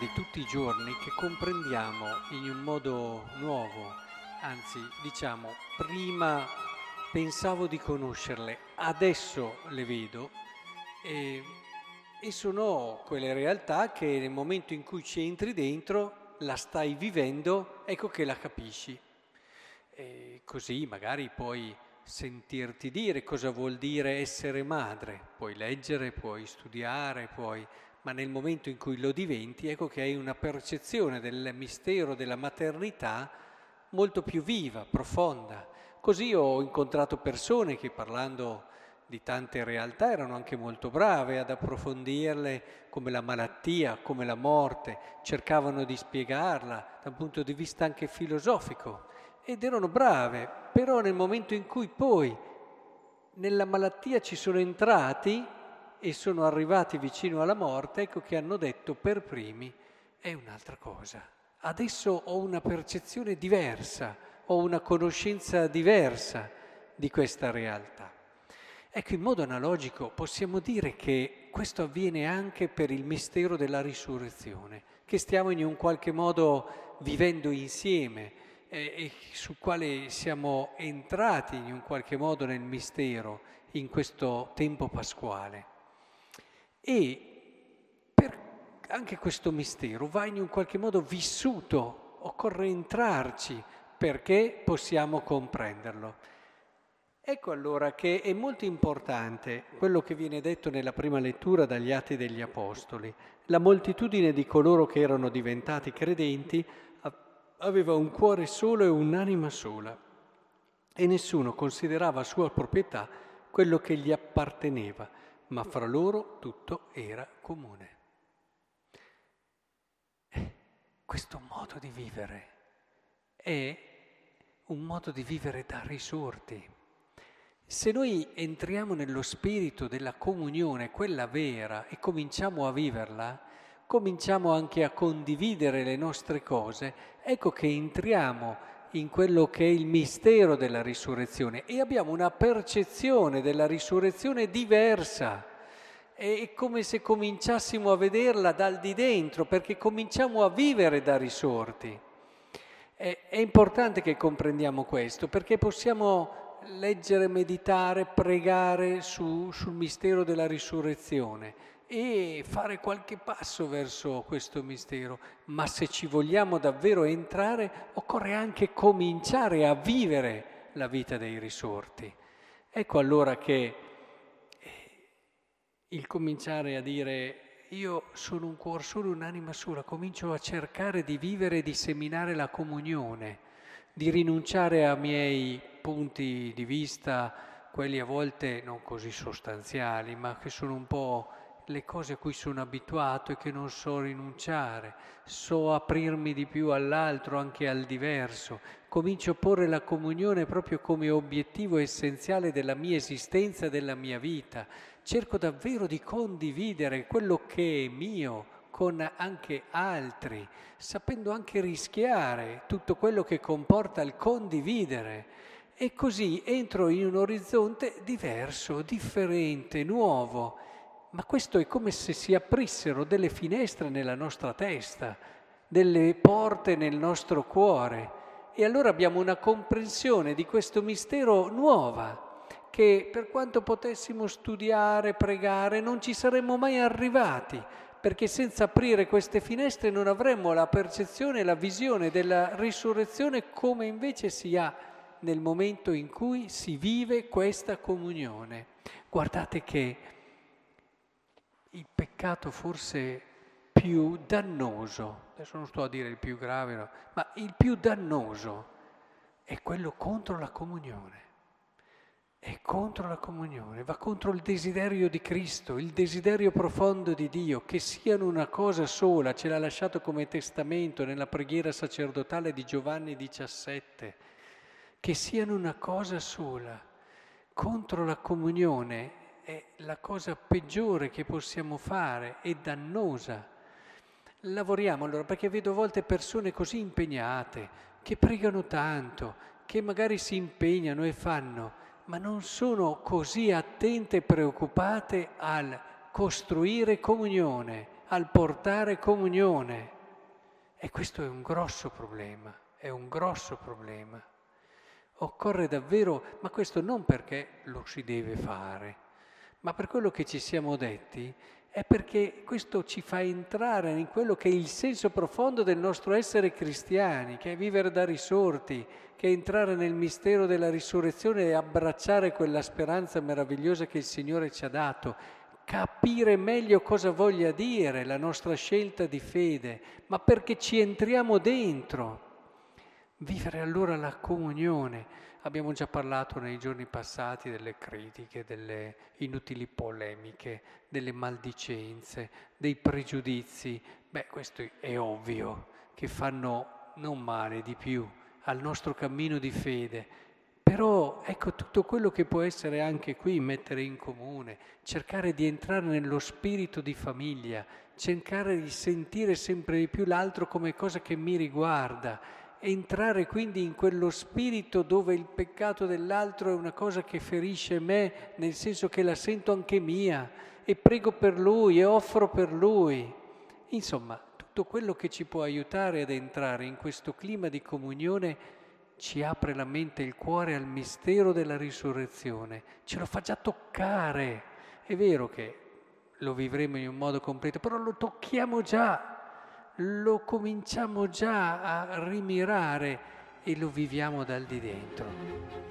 di tutti i giorni che comprendiamo in un modo nuovo, anzi diciamo prima pensavo di conoscerle, adesso le vedo e, e sono quelle realtà che nel momento in cui ci entri dentro, la stai vivendo, ecco che la capisci. E così magari puoi sentirti dire cosa vuol dire essere madre, puoi leggere, puoi studiare, puoi ma nel momento in cui lo diventi, ecco che hai una percezione del mistero della maternità molto più viva, profonda. Così ho incontrato persone che parlando di tante realtà erano anche molto brave ad approfondirle come la malattia, come la morte, cercavano di spiegarla da un punto di vista anche filosofico ed erano brave, però nel momento in cui poi nella malattia ci sono entrati, e sono arrivati vicino alla morte, ecco che hanno detto per primi è un'altra cosa. Adesso ho una percezione diversa, ho una conoscenza diversa di questa realtà. Ecco, in modo analogico possiamo dire che questo avviene anche per il mistero della risurrezione, che stiamo in un qualche modo vivendo insieme eh, e sul quale siamo entrati in un qualche modo nel mistero in questo tempo pasquale. E per anche questo mistero va in un qualche modo vissuto, occorre entrarci perché possiamo comprenderlo. Ecco allora che è molto importante quello che viene detto nella prima lettura dagli Atti degli Apostoli. La moltitudine di coloro che erano diventati credenti aveva un cuore solo e un'anima sola e nessuno considerava sua proprietà quello che gli apparteneva ma fra loro tutto era comune. Eh, questo modo di vivere è un modo di vivere da risorti. Se noi entriamo nello spirito della comunione, quella vera, e cominciamo a viverla, cominciamo anche a condividere le nostre cose, ecco che entriamo in quello che è il mistero della risurrezione e abbiamo una percezione della risurrezione diversa. È come se cominciassimo a vederla dal di dentro, perché cominciamo a vivere da risorti. È, è importante che comprendiamo questo, perché possiamo leggere, meditare, pregare su, sul mistero della risurrezione e fare qualche passo verso questo mistero, ma se ci vogliamo davvero entrare occorre anche cominciare a vivere la vita dei risorti. Ecco allora che eh, il cominciare a dire io sono un cuore solo, un'anima sola, comincio a cercare di vivere e di seminare la comunione, di rinunciare a miei punti di vista, quelli a volte non così sostanziali, ma che sono un po' le cose a cui sono abituato e che non so rinunciare, so aprirmi di più all'altro, anche al diverso, comincio a porre la comunione proprio come obiettivo essenziale della mia esistenza, della mia vita, cerco davvero di condividere quello che è mio con anche altri, sapendo anche rischiare tutto quello che comporta il condividere. E così entro in un orizzonte diverso, differente, nuovo ma questo è come se si aprissero delle finestre nella nostra testa, delle porte nel nostro cuore. E allora abbiamo una comprensione di questo mistero nuova, che per quanto potessimo studiare, pregare, non ci saremmo mai arrivati, perché senza aprire queste finestre non avremmo la percezione la visione della risurrezione come invece si ha nel momento in cui si vive questa comunione. Guardate che il peccato forse più dannoso, adesso non sto a dire il più grave, no, ma il più dannoso è quello contro la comunione. È contro la comunione, va contro il desiderio di Cristo, il desiderio profondo di Dio, che siano una cosa sola, ce l'ha lasciato come testamento nella preghiera sacerdotale di Giovanni 17, che siano una cosa sola. Contro la comunione è la cosa peggiore che possiamo fare, è dannosa. Lavoriamo allora perché vedo a volte persone così impegnate, che pregano tanto, che magari si impegnano e fanno, ma non sono così attente e preoccupate al costruire comunione, al portare comunione. E questo è un grosso problema, è un grosso problema. Occorre davvero, ma questo non perché lo si deve fare, ma per quello che ci siamo detti, è perché questo ci fa entrare in quello che è il senso profondo del nostro essere cristiani, che è vivere da risorti, che è entrare nel mistero della risurrezione e abbracciare quella speranza meravigliosa che il Signore ci ha dato, capire meglio cosa voglia dire la nostra scelta di fede, ma perché ci entriamo dentro. Vivere allora la comunione. Abbiamo già parlato nei giorni passati delle critiche, delle inutili polemiche, delle maldicenze, dei pregiudizi. Beh, questo è ovvio, che fanno non male di più al nostro cammino di fede. Però ecco tutto quello che può essere anche qui, mettere in comune, cercare di entrare nello spirito di famiglia, cercare di sentire sempre di più l'altro come cosa che mi riguarda entrare quindi in quello spirito dove il peccato dell'altro è una cosa che ferisce me, nel senso che la sento anche mia e prego per lui e offro per lui. Insomma, tutto quello che ci può aiutare ad entrare in questo clima di comunione ci apre la mente e il cuore al mistero della risurrezione, ce lo fa già toccare. È vero che lo vivremo in un modo completo, però lo tocchiamo già lo cominciamo già a rimirare e lo viviamo dal di dentro.